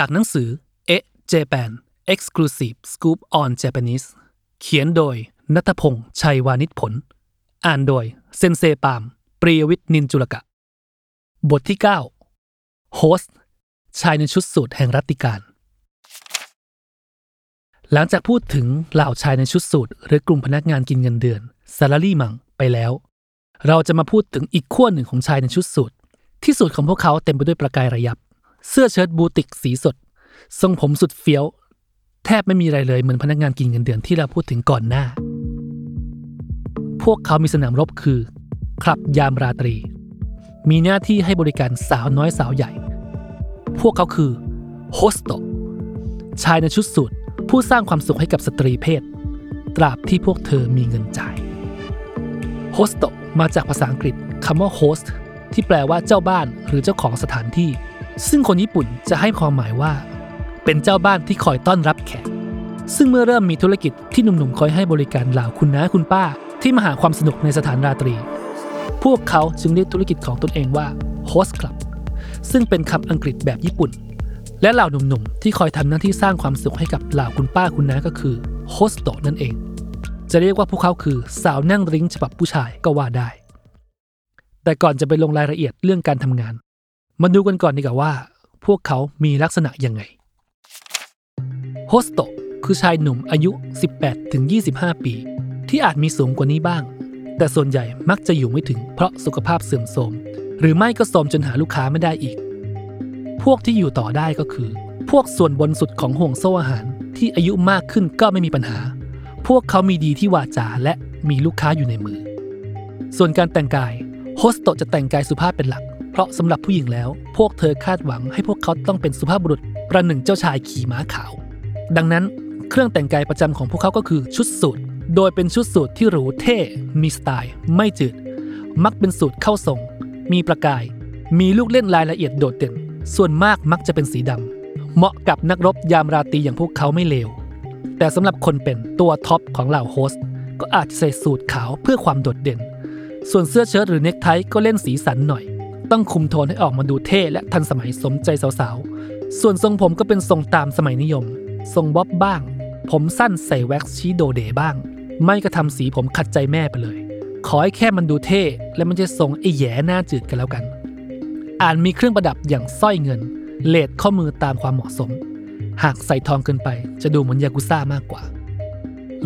จากหนังสือเอ๊ะ Japan Exclusive Scoop on Japanese เขียนโดยนัทพงษ์ชัยวานิชผล อ่านโดยเซนเซปาม ปรียวิทย์นินจุลกะ บทที่ 9 host ชายในชุดสูทแห่งรัตติกาล หลังจากพูดถึงเหล่าชายในชุดสูทหรือกลุ่มพนักงานกินเงินเดือนซาลารีมังไปแล้ว เราจะมาพูดถึงอีกขั้วหนึ่งของชายในชุดสูทที่สูทของพวกเขาเต็มไปด้วยประกายระยับ เสื้อเชิ้ตบูติกสีสด ทรงผมสุดเฟี้ยว แทบไม่มีอะไรเลยเหมือนพนักงานกินเงินเดือนที่เราพูดถึงก่อนหน้า พวกเขามีสนามรบคือ คลับยามราตรี มีหน้าที่ให้บริการสาวน้อยสาวใหญ่ พวกเขาคือโฮสโตชายในชุดสูทผู้สร้างความสุขให้กับสตรีเพศ ตราบที่พวกเธอมีเงินจ่ายโฮสโตมาจากภาษาอังกฤษคำว่า host ที่แปลว่าเจ้าบ้านหรือเจ้าของสถานที่ ซึ่งคนญี่ปุ่นจะให้ความหมายว่า เป็นเจ้าบ้านที่คอยต้อนรับแขก ซึ่งเมื่อเริ่มมีธุรกิจที่หนุ่มๆคอยให้บริการเหล่าคุณน้าคุณป้า ที่มาหาความสนุกในสถานราตรี พวกเขาจึงเรียกธุรกิจของตนเองว่า host club ซึ่งเป็นคำอังกฤษแบบญี่ปุ่น และเหล่าหนุ่มๆที่คอยทำหน้าที่สร้างความสุขให้กับเหล่าคุณป้าคุณน้าก็คือโฮสโตนั่นเอง จะเรียกว่าพวกเขาคือสาวนั่งริ้งฉบับผู้ชายก็ว่าได้ แต่ก่อนจะไปลงรายละเอียดเรื่องการทำงาน มาดูกันก่อนดีกว่าว่า พวกเขามีลักษณะยังไง โฮสโตคือชายหนุ่มอายุ 18-25 ปี ที่อาจมีสูงกว่านี้บ้าง แต่ส่วนใหญ่มักจะอยู่ไม่ถึงเพราะสุขภาพเสื่อมโทรม หรือไม่ก็โทรมจนหาลูกค้าไม่ได้อีก พวกที่อยู่ต่อได้ก็คือ พวกส่วนบนสุดของห่วงโซ่อาหารที่อายุมากขึ้นก็ไม่มีปัญหา พวกเขามีดีที่วาจาและมีลูกค้าอยู่ในมือ ส่วนการแต่งกาย โฮสโตจะแต่งกายสุภาพเป็นหลัก เพราะสำหรับผู้หญิงแล้ว พวกเธอคาดหวังให้พวกเขาต้องเป็นสุภาพบุรุษประหนึ่งเจ้าชายขี่ม้าขาว ดังนั้นเครื่องแต่งกายประจำของพวกเขาก็คือชุดสูทโดยเป็นชุดสูทที่หรูเท่ มีสไตล์ ไม่จืด มักเป็นสูทเข้าทรง มีประกาย มีลูกเล่นรายละเอียดโดดเด่น ส่วนมากมักจะเป็นสีดำเหมาะกับนักรบยามราตรีอย่างพวกเขาไม่เลว แต่สำหรับคนเป็นตัว top ของเหล่า host ก็อาจจะใส่สูทขาวเพื่อความโดดเด่น ส่วนเสื้อเชิ้ตหรือเนคไทก็เล่นสีสันหน่อย ต้องคุมโทนให้ออกมาดูเท่และทันสมัยสมใจสาวๆ ส่วนทรงผมก็เป็นทรงตามสมัยนิยม ทรงบ๊อบบ้าง ผมสั้นใส่แว็กซ์ชีโดเดบ้าง ไม่ก็ทำสีผมขัดใจแม่ไปเลย ขอให้แค่มันดูเท่และม่ใช่ทรงไอ้แย่หน้าจืดกันแล้วกันอาจมีเครื่องประดับอย่างสร้อยเงิน เลดข้อมือตามความเหมาะสม หากใส่ทองเกินไป จะดูเหมือนยากุซ่ามากกว่า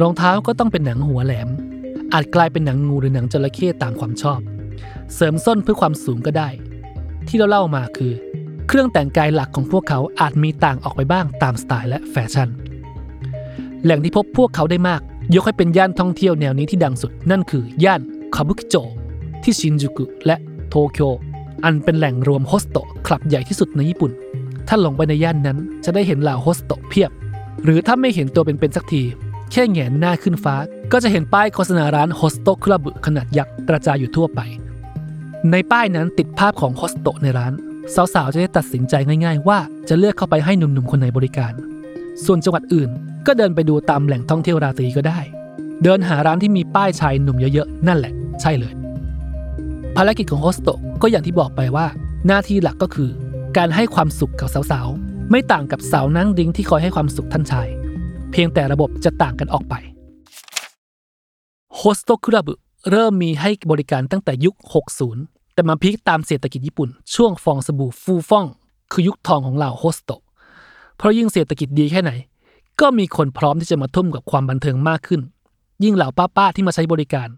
รองเท้าก็ต้องเป็นหนังหัวแหลม อาจกลายเป็นหนังงูหรือหนังจระเข้ตามความชอบ เสริมส้นเพื่อความสูงก็ได้ ที่เราเล่ามาคือ เครื่องแต่งกายหลักของพวกเขาอาจมีต่างออกไปบ้างตามสไตล์และแฟชั่น แหล่งที่พบพวกเขาได้มาก ยกให้เป็นย่านท่องเที่ยวแนวนี้ที่ดังสุด นั่นคือย่านคาบุกิโจที่ชินจูกุและโตเกียวอันเป็นแหล่งรวมโฮสโตคลับใหญ่ที่สุดในญี่ปุ่น ถ้าลงไปในย่านนั้นจะได้เห็นเหล่าโฮสโตเพียบ หรือถ้าไม่เห็นตัวเป็นๆสักที แค่แหงนหน้าขึ้นฟ้า ก็จะเห็นป้ายโฆษณาร้านโฮสโตคลับขนาดยักษ์กระจายอยู่ทั่วไป ในป้ายนั้นติดภาพของโฮสโตในร้าน สาวๆ จะได้ตัดสินใจง่ายๆ ว่าจะเลือกเข้าไปให้หนุ่มๆ คนไหนบริการ ส่วนจังหวัดอื่นก็เดินไปดูตามแหล่งท่องเที่ยวราตรีก็ได้ เดินหาร้านที่มีป้ายชายหนุ่มเยอะๆ นั่นแหละ ใช่เลย ภารกิจของโฮสโตก็อย่างที่บอกไปว่า หน้าที่หลักก็คือ การให้ความสุขกับสาวๆ ไม่ต่างกับสาวนั่ง drink ที่คอยให้ความสุขท่านชาย เพียงแต่ระบบจะต่างกันออกไปโฮสโตคลับ เริ่มมีให้บริการตั้งแต่ยุค 60 แต่มา peak ตามเศรษฐกิจญี่ปุ่น ช่วงฟองสบู่ฟูฟ่อง คือยุคทองของเหล่าโฮสโตเพราะยิ่งเศรษฐกิจดีแค่ไหน ก็มีคนพร้อมที่จะมาทุ่มกับความบันเทิงมากขึ้น ยิ่งเหล่าป้าๆที่มาใช้บริการ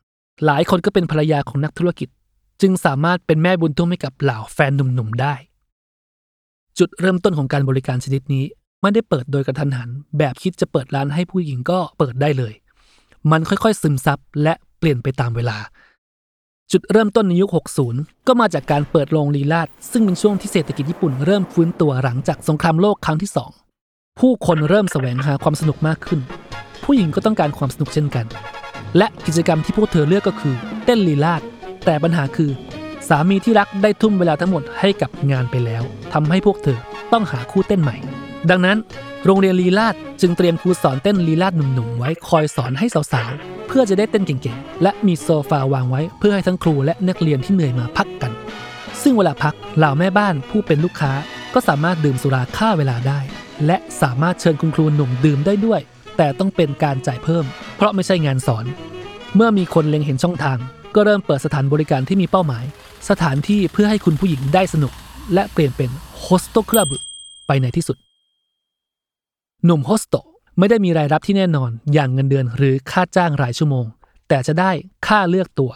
หลายคนก็เป็นภรรยาของนักธุรกิจ จึงสามารถเป็นแม่บุญทุ่มให้กับเหล่าแฟนหนุ่มๆได้ จุดเริ่มต้นของการบริการชนิดนี้ไม่ได้เปิดโดยกระทันหัน แบบคิดจะเปิดร้านให้ผู้หญิงก็เปิดได้เลย มันค่อยๆซึมซับและ ปลี่ยนไปตามเวลา จุดเริ่มต้นในยุค 60 ก็มาจากการเปิดโรงลีลาดซึ่งเป็นช่วงที่เศรษฐกิจญี่ปุ่นเริ่มฟื้นตัวหลังจากสงครามโลกครั้งที่สองผู้คนเริ่มแสวงหาความสนุกมากขึ้น ผู้หญิงก็ต้องการความสนุกเช่นกัน และกิจกรรมที่พวกเธอเลือกก็คือ เต้นลีลาดแต่ปัญหาคือ สามีที่รักได้ทุ่มเวลาทั้งหมดให้กับงานไปแล้วทำให้พวกเธอต้องหาคู่เต้นใหม่ ดังนั้น โรงเรียนลีลาดจึงเตรียมครูสอนเต้นลีลาดหนุ่มๆไว้คอยสอนให้สาวๆ พื่อจะได้เต้นเก่งๆ และมีโซฟาวางไว้เพื่อให้ทั้งครูและนักเรียนที่เหนื่อยมาพักกัน ซึ่งเวลาพักเหล่าแม่บ้านผู้เป็นลูกค้าก็สามารถดื่มสุราค่าเวลาได้ และสามารถเชิญคุณครูหนุ่มดื่มได้ด้วย แต่ต้องเป็นการจ่ายเพิ่ม เพราะไม่ใช่งานสอน เมื่อมีคนเล็งเห็นช่องทาง ก็เริ่มเปิดสถานบริการที่มีเป้าหมาย สถานที่เพื่อให้คุณผู้หญิงได้สนุก และเปลี่ยนเป็นโฮสโตคลับไปในที่สุดหนุ่มโฮสโต ไม่ได้มีรายรับที่แน่นอนอย่างเงินเดือนหรือค่าจ้างรายชั่วโมง แต่จะได้ค่าเลือกตัว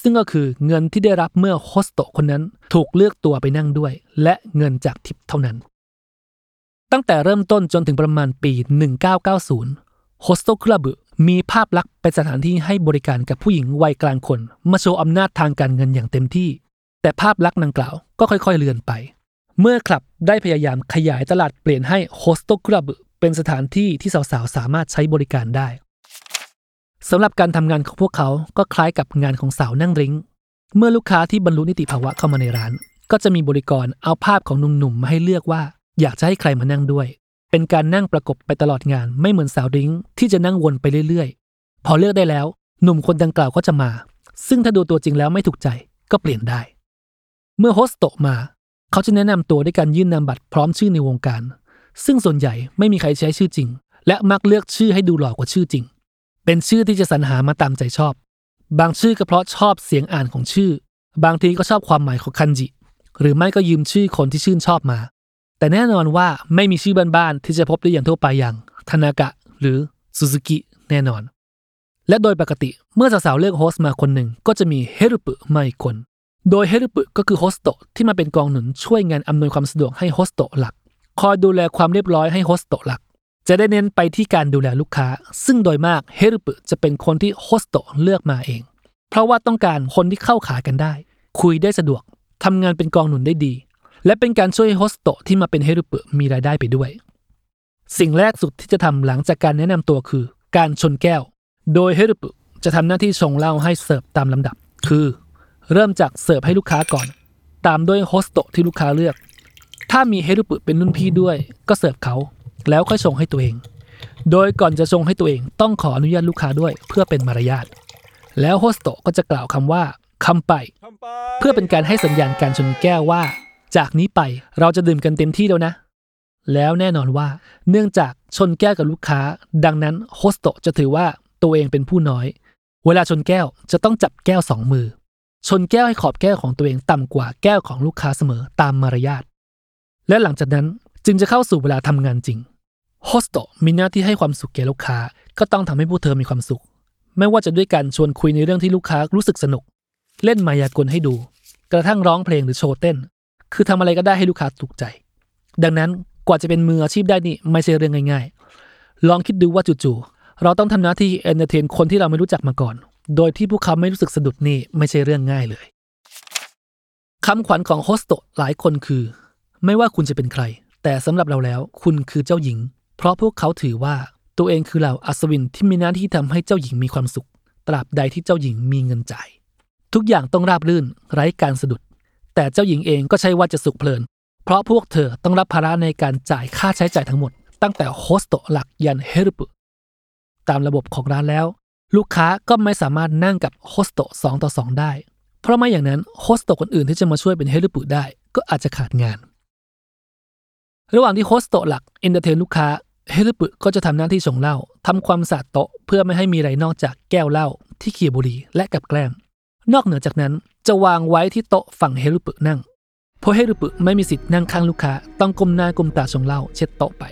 ซึ่งก็คือเงินที่ได้รับเมื่อโฮสโตคนนั้นถูกเลือกตัวไปนั่งด้วย และเงินจากทิปเท่านั้น ตั้งแต่เริ่มต้นจนถึงประมาณปี 1990โฮสโตคลับมีภาพลักษณ์เป็นสถานที่ให้บริการกับผู้หญิงวัยกลางคน มาโชว์อำนาจทางการเงินอย่างเต็มที่ แต่ภาพลักษณ์ดังกล่าวก็ค่อยๆเลือนไป เมื่อคลับได้พยายามขยายตลาดเปลี่ยนให้โฮสโตคลับ เป็นสถานที่ที่สาวๆ สามารถใช้บริการได้สำหรับการทำงานของพวกเขาก็คล้ายกับงานของสาวนั่งริ้ง เมื่อลูกค้าที่บรรลุนิติภาวะเข้ามาในร้าน ก็จะมีบริกรเอาภาพของหนุ่มๆ มาให้เลือกว่า อยากจะให้ใครมานั่งด้วย เป็นการนั่งประกบไปตลอดงานไม่เหมือนสาวริ้งที่จะนั่งวนไปเรื่อยๆ พอเลือกได้แล้ว หนุ่มคนดังกล่าวก็จะมา ซึ่งถ้าดูตัวจริงแล้วไม่ถูกใจก็เปลี่ยนได้ เมื่อโฮสโตมา เขาจะแนะนำตัวด้วยการยื่นนามบัตรพร้อมชื่อในวงการ ซึ่งส่วนใหญ่ไม่มีใครใช้ชื่อจริง และมักเลือกชื่อให้ดูหล่อกว่าชื่อจริง เป็นชื่อที่จะสรรหามาตามใจชอบ บางชื่อก็เพราะชอบเสียงอ่านของชื่อ บางทีก็ชอบความหมายของคันจิ หรือไม่ก็ยืมชื่อคนที่ชื่นชอบมา แต่แน่นอนว่าไม่มีชื่อบ้านๆที่จะพบได้อย่างทั่วไปอย่างทานากะ หรือซูซูกิแน่นอน และโดยปกติเมื่อสาวๆเลือก host มาคนหนึ่งก็จะมีเฮรุปุมาอีกคนโดยเฮรุปุก็คือโฮสโตที่มาเป็นกองหนุนช่วยงานอำนวยความสะดวกให้โฮสโตหลัก คอยดูแลความเรียบร้อยให้โฮสโตหลัก จะได้เน้นไปที่การดูแลลูกค้า ซึ่งโดยมากเฮรุปจะเป็นคนที่โฮสโตเลือกมาเอง เพราะว่าต้องการคนที่เข้าขากันได้ คุยได้สะดวกทำงานเป็นกองหนุนได้ดี และเป็นการช่วยโฮสโตที่มาเป็นเฮรุปมีรายได้ไปด้วย สิ่งแรกสุดที่จะทำหลังจากการแนะนำตัวคือ การชนแก้ว โดยเฮรุปจะทำหน้าที่ชงเหล้าให้เสิร์ฟตามลำดับ คือ เริ่มจากเสิร์ฟให้ลูกค้าก่อน ตามด้วยโฮสโตที่ลูกค้าเลือก ถ้ามีเฮรุปุเป็นรุ่นพี่ด้วย ก็เสิร์ฟเขา แล้วค่อยชงให้ตัวเอง โดยก่อนจะชงให้ตัวเองต้องขออนุญาตลูกค้าด้วยเพื่อเป็นมารยาท แล้วโฮสโตก็จะกล่าวคำว่าคำไป เพื่อเป็นการให้สัญญาณการชนแก้วว่า จากนี้ไปเราจะดื่มกันเต็มที่แล้วนะ แล้วแน่นอนว่า เนื่องจากชนแก้วกับลูกค้า ดังนั้นโฮสโตจะถือว่าตัวเองเป็นผู้น้อย เวลาชนแก้วจะต้องจับแก้วสองมือ ชนแก้วให้ขอบแก้วของตัวเองต่ำกว่าแก้วของลูกค้าเสมอตามมารยาท และหลังจากนั้นจึงจะเข้าสู่เวลาทำงานจริงโฮสโตมีหน้าที่ให้ความสุขแก่ลูกค้า ก็ต้องทำให้พวกเธอมีความสุข ไม่ว่าจะด้วยการชวนคุยในเรื่องที่ลูกค้ารู้สึกสนุก เล่นมายากลให้ดู กระทั่งร้องเพลงหรือโชว์เต้น คือทำอะไรก็ได้ให้ลูกค้าถูกใจ ดังนั้นกว่าจะเป็นมืออาชีพได้นี่ไม่ใช่เรื่องง่าย ๆ ลองคิดดูว่าจู่ๆเราต้องทำหน้าที่ entertain คนที่เราไม่รู้จักมาก่อน โดยที่พวกเขาไม่รู้สึกสะดุดนี่ไม่ใช่เรื่องง่ายเลยคำขวัญของโฮสโตหลายคนคือ ไม่ว่าคุณจะเป็นใคร แต่สำหรับเราแล้วคุณคือเจ้าหญิง เพราะพวกเขาถือว่าตัวเองคือเหล่าอัศวินที่มีหน้าที่ทำให้เจ้าหญิงมีความสุข ตราบใดที่เจ้าหญิงมีเงินจ่าย ทุกอย่างต้องราบรื่นไร้การสะดุด แต่เจ้าหญิงเองก็ใช่ว่าจะสุขเพลิน เพราะพวกเธอต้องรับภาระในการจ่ายค่าใช้จ่ายทั้งหมด ตั้งแต่โฮสโตหลักยันเฮรุปตามระบบของร้านแล้ว ลูกค้าก็ไม่สามารถนั่งกับโฮสโตสองต่อสองได้ เพราะไม่อย่างนั้นโฮสโตคนอื่นที่จะมาช่วยเป็นเฮรุปได้ก็อาจจะขาดงาน ระหว่างที่โฮสโตหลัก entertain ลูกค้าเฮรุปุก็จะทำหน้าที่ส่งเหล้าทำความสะอาดโต๊ะเพื่อไม่ให้มีอะไรนอกจากแก้วเหล้าที่เคียบุหรี่และกับแกล้มนอกเหนือจากนั้นจะวางไว้ที่โต๊ะฝั่งเฮรุปุนั่ง เพราะเฮรุปุไม่มีสิทธิ์นั่งข้างลูกค้า ต้องก้มหน้าก้มตาชงเหล้าเช็ดโต๊ะไป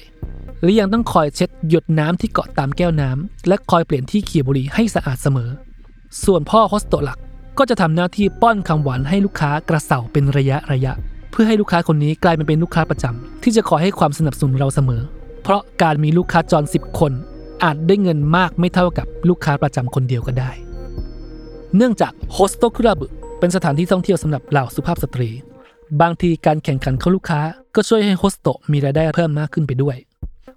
หรือยังต้องคอยเช็ดหยดน้ำที่เกาะตามแก้วน้ำและคอยเปลี่ยนที่เขียบุหรี่ให้สะอาดเสมอ ส่วนพ่อโฮสโตะหลักก็จะทำหน้าที่ป้อนคำหวานให้ลูกค้ากระเสาเป็นระยะระยะ พื่อให้ลูกค้าคนนี้กลายมาเป็นลูกค้าประจำที่จะคอยให้ความสนับสนุนเราเสมอ เพราะการมีลูกค้าจร 10 คน อาจได้เงินมากไม่เท่ากับลูกค้าประจำคนเดียวก็ได้ เนื่องจากโฮสโตคุราบุเป็นสถานที่ท่องเที่ยวสำหรับเหล่าสุภาพสตรี บางทีการแข่งขันเข้าลูกค้าก็ช่วยให้โฮสโตมีรายได้เพิ่มมากขึ้นไปด้วย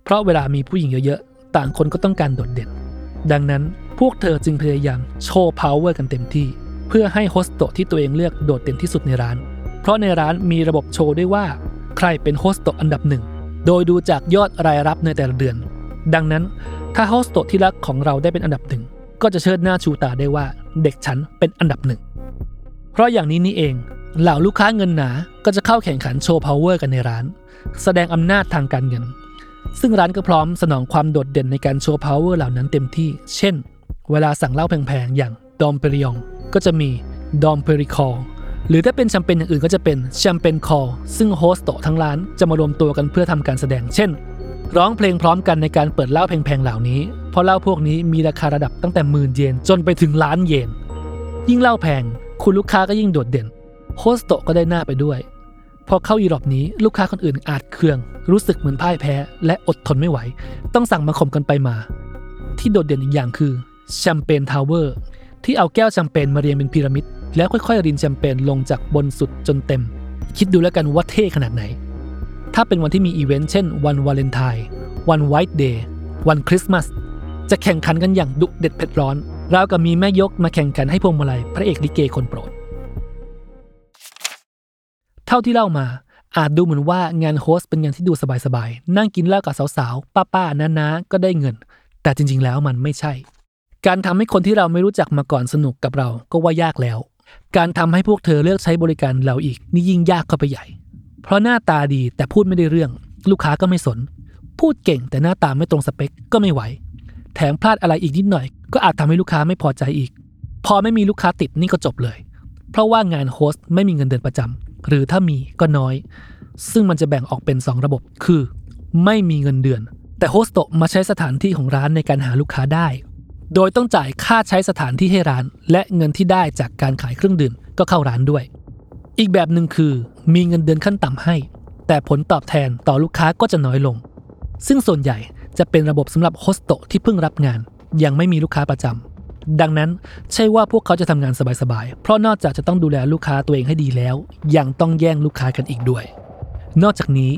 เพราะเวลามีผู้หญิงเยอะๆต่างคนก็ต้องการโดดเด่น ดังนั้นพวกเธอจึงพยายาม show power กันเต็มที่ เพื่อให้โฮสโตที่ตัวเองเลือกโดดเด่นที่สุดในร้าน เพราะในร้านมีระบบโชว์ด้วยว่า ใครเป็นโฮสโตอันดับหนึ่ง โดยดูจากยอดรายรับในแต่ละเดือน ดังนั้นถ้าโฮสโตที่รักของเราได้เป็นอันดับหนึ่งก็จะเชิดหน้าชูตาได้ว่าเด็กฉันเป็นอันดับหนึ่ง เพราะอย่างนี้นี่เอง เหล่าลูกค้าเงินหนาก็จะเข้าแข่งขัน show power กันในร้าน แสดงอำนาจทางการเงิน ซึ่งร้านก็พร้อมสนองความโดดเด่นในการ show power เหล่านั้นเต็มที่ เช่น เวลาสั่งเหล้าแพงๆ อย่างดอมเปริองก็จะมีดอมเปริคอล หรือถ้าเป็นแชมเปญอย่างอื่นก็จะเป็นแชมเปญคอลซึ่งโฮสต์โตทั้งร้านจะมารวมตัวกันเพื่อทำการแสดง เช่น ร้องเพลงพร้อมกันในการเปิดเหล้าแพงๆเหล่านี้ เพราะเหล้าพวกนี้มีราคาระดับตั้งแต่หมื่นเยนจนไปถึงล้านเยน ยิ่งเหล้าแพง คุณลูกค้าก็ยิ่งโดดเด่น โฮสโตก็ได้หน้าไปด้วย พอเข้ายุโรปนี้ลูกค้าคนอื่นอาจเคือง รู้สึกเหมือนพ่ายแพ้ และอดทนไม่ไหว ต้องสั่งมาข่มกันไปมา ที่โดดเด่นอีกอย่างคือแชมเปญ tower ที่เอาแก้วแชมเปญมาเรียงเป็นพีระมิด แล้วค่อยๆ รินแชมเปญลงจากบนสุดจนเต็ม คิดดูแล้วกันว่าเท่ขนาดไหน ถ้าเป็นวันที่มีอีเวนต์เช่น วันวาเลนไทน์วัน White Day วันคริสต์มาสจะแข่งขันกันอย่างดุเด็ดเผ็ดร้อนราวกับมีแม่ยกมาแข่งกันให้พวงมาลัยพระเอกลิเกคนโปรด เท่าที่เล่ามาอาจดูเหมือนว่างาน host เป็นงานที่ดูสบายๆ นั่งกินเหล้ากับสาวๆ ป้าๆน้าๆ ก็ได้เงิน แต่จริงๆ แล้วมันไม่ใช่ การทำให้คนที่เราไม่รู้จักมาก่อนสนุกกับเราก็ว่ายากแล้ว การทำให้พวกเธอเลือกใช้บริการเราอีกนี่ยิ่งยากเข้าไปใหญ่ เพราะหน้าตาดีแต่พูดไม่ได้เรื่อง ลูกค้าก็ไม่สน พูดเก่งแต่หน้าตาไม่ตรงสเปคก็ไม่ไหว แถมพลาดอะไรอีกนิดหน่อย ก็อาจทำให้ลูกค้าไม่พอใจอีก พอไม่มีลูกค้าติดนี่ก็จบเลย เพราะว่างานโฮสต์ไม่มีเงินเดือนประจำหรือถ้ามีก็น้อย ซึ่งมันจะแบ่งออกเป็น 2 ระบบคือ ไม่มีเงินเดือน แต่โฮสต์โตมาใช้สถานที่ของร้านในการหาลูกค้าได้ โดยต้องจ่ายค่าใช้สถานที่ให้ร้าน และเงินที่ได้จากการขายเครื่องดื่มก็เข้าร้านด้วย อีกแบบหนึ่งคือมีเงินเดือนขั้นต่ำให้ แต่ผลตอบแทนต่อลูกค้าก็จะน้อยลง ซึ่งส่วนใหญ่จะเป็นระบบสำหรับโฮสโตที่เพิ่งรับงาน ยังไม่มีลูกค้าประจำดังนั้นใช่ว่าพวกเขาจะทำงานสบายๆ เพราะนอกจากจะต้องดูแลลูกค้าตัวเองให้ดีแล้ว ยังต้องแย่งลูกค้ากันอีกด้วย นอกจากนี้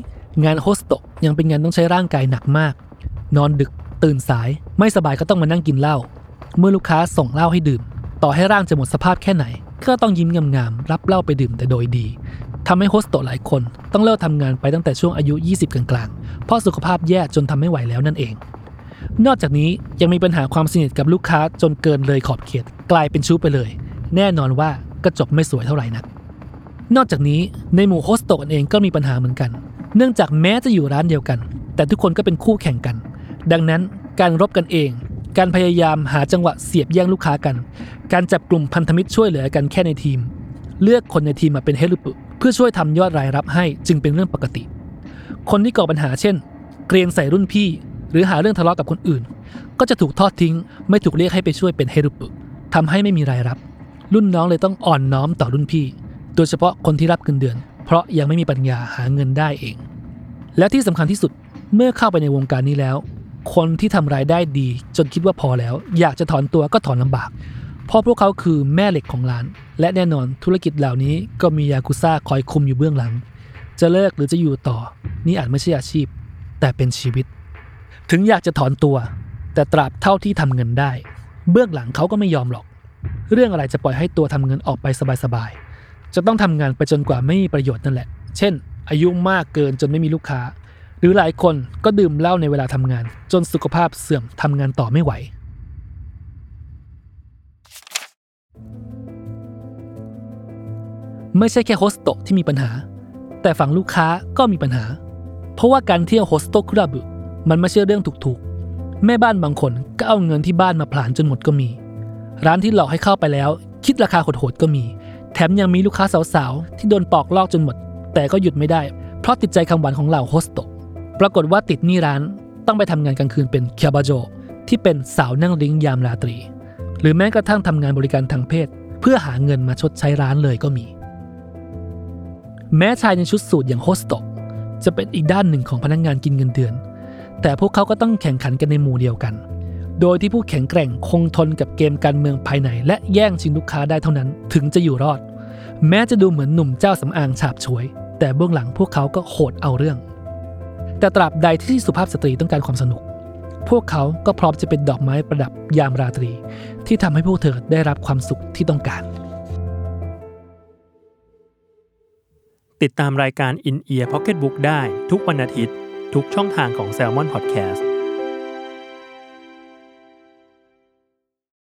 งานโฮสโตยังเป็นงานต้องใช้ร่างกายหนักมาก นอนดึกตื่นสาย ไม่สบายก็ต้องมานั่งกินเหล้าเมื่อลูกค้าส่งเหล้าให้ดื่ม ต่อให้ร่างจะหมดสภาพแค่ไหน ก็ต้องยิ้มงามๆรับเหล้าไปดื่มแต่โดยดีทำให้โฮสต์โตหลายคนต้องเลิกทำงานไปตั้งแต่ช่วงอายุ 20 กลางๆเพราะสุขภาพแย่จนทำไม่ไหวแล้วนั่นเอง นอกจากนี้ยังมีปัญหาความสนิทกับลูกค้าจนเกินเลยขอบเขตกลายเป็นชู้ไปเลย แน่นอนว่าก็จบไม่สวยเท่าไหร่นัก นอกจากนี้ในหมู่โฮสต์โตเองก็มีปัญหาเหมือนกัน เนื่องจากแม้จะอยู่ร้านเดียวกัน แต่ทุกคนก็เป็นคู่แข่งกัน ดังนั้น การรบกันเอง การพยายามหาจังหวะเสียบแย่งลูกค้ากัน การจับกลุ่มพันธมิตรช่วยเหลือกันแค่ในทีม เลือกคนในทีมมาเป็นเฮลุปเพื่อช่วยทำยอดรายรับให้จึงเป็นเรื่องปกติ คนที่ก่อปัญหาเช่น เกรียนใส่รุ่นพี่ หรือหาเรื่องทะเลาะกับคนอื่น ก็จะถูกทอดทิ้ง ไม่ถูกเรียกให้ไปช่วยเป็นเฮรุปุทำให้ไม่มีรายรับ รุ่นน้องเลยต้องอ่อนน้อมต่อรุ่นพี่ โดยเฉพาะคนที่รับเงินเดือน เพราะยังไม่มีปัญญาหาเงินได้เอง และที่สำคัญที่สุดเมื่อเข้าไปในวงการนี้แล้ว คนที่ทำรายได้ดี จนคิดว่าพอแล้ว อยากจะถอนตัวก็ถอนลำบาก เพราะพวกเขาคือแม่เหล็กของร้าน และแน่นอนธุรกิจเหล่านี้ก็มียากุซ่าคอยคุมอยู่เบื้องหลัง จะเลิกหรือจะอยู่ต่อ นี่อาจไม่ใช่อาชีพ แต่เป็นชีวิต ถึงอยากจะถอนตัว แต่ตราบเท่าที่ทำเงินได้ เบื้องหลังเขาก็ไม่ยอมหรอก เรื่องอะไรจะปล่อยให้ตัวทำเงินออกไปสบายๆจะต้องทำงานไปจนกว่าไม่มีประโยชน์นั่นแหละ เช่น อายุมากเกินจนไม่มีลูกค้า หรือหลายคนก็ดื่มเหล้าในเวลาทำงาน จนสุขภาพเสื่อมทำงานต่อไม่ไหว ไม่ใช่แค่โฮสโตที่มีปัญหา แต่ฝั่งลูกค้าก็มีปัญหา เพราะว่าการเที่ยวโฮสโตคราบุมันไม่ใช่เรื่องถูกๆ แม่บ้านบางคนก็เอาเงินที่บ้านมาผลาญจนหมดก็มี ร้านที่หลอกให้เข้าไปแล้ว คิดราคาโหดๆก็มี แถมยังมีลูกค้าสาวๆ ที่โดนปอกลอกจนหมด แต่ก็หยุดไม่ได้ เพราะติดใจคำหวานของเหล่าโฮสโต ปรากฏว่าติดหนี้ร้านต้องไปทำงานกลางคืนเป็นเคียบาโจที่เป็นสาวนั่งลิงยามราตรี หรือแม้กระทั่งทำงานบริการทางเพศ เพื่อหาเงินมาชดใช้ร้านเลยก็มี แม้ชายในชุดสูทอย่างโฮสโตจะเป็นอีกด้านหนึ่งของพนักงานกินเงินเดือน แต่พวกเขาก็ต้องแข่งขันกันในหมู่เดียวกัน โดยที่ผู้แข็งแกร่งคงทนกับเกมการเมืองภายใน และแย่งชิงลูกค้าได้เท่านั้น ถึงจะอยู่รอด แม้จะดูเหมือนหนุ่มเจ้าสำอางฉาบฉวย แต่เบื้องหลังพวกเขาก็โหดเอาเรื่อง แต่ตราบใดที่สุภาพสตรีต้องการความสนุก พวกเขาก็พร้อมจะเป็นดอกไม้ประดับยามราตรี ที่ทำให้พวกเธอได้รับความสุขที่ต้องการ ติดตามรายการ In Ear Pocket Book ได้ทุกวันอาทิตย์ ทุกช่องทางของ Salmon Podcast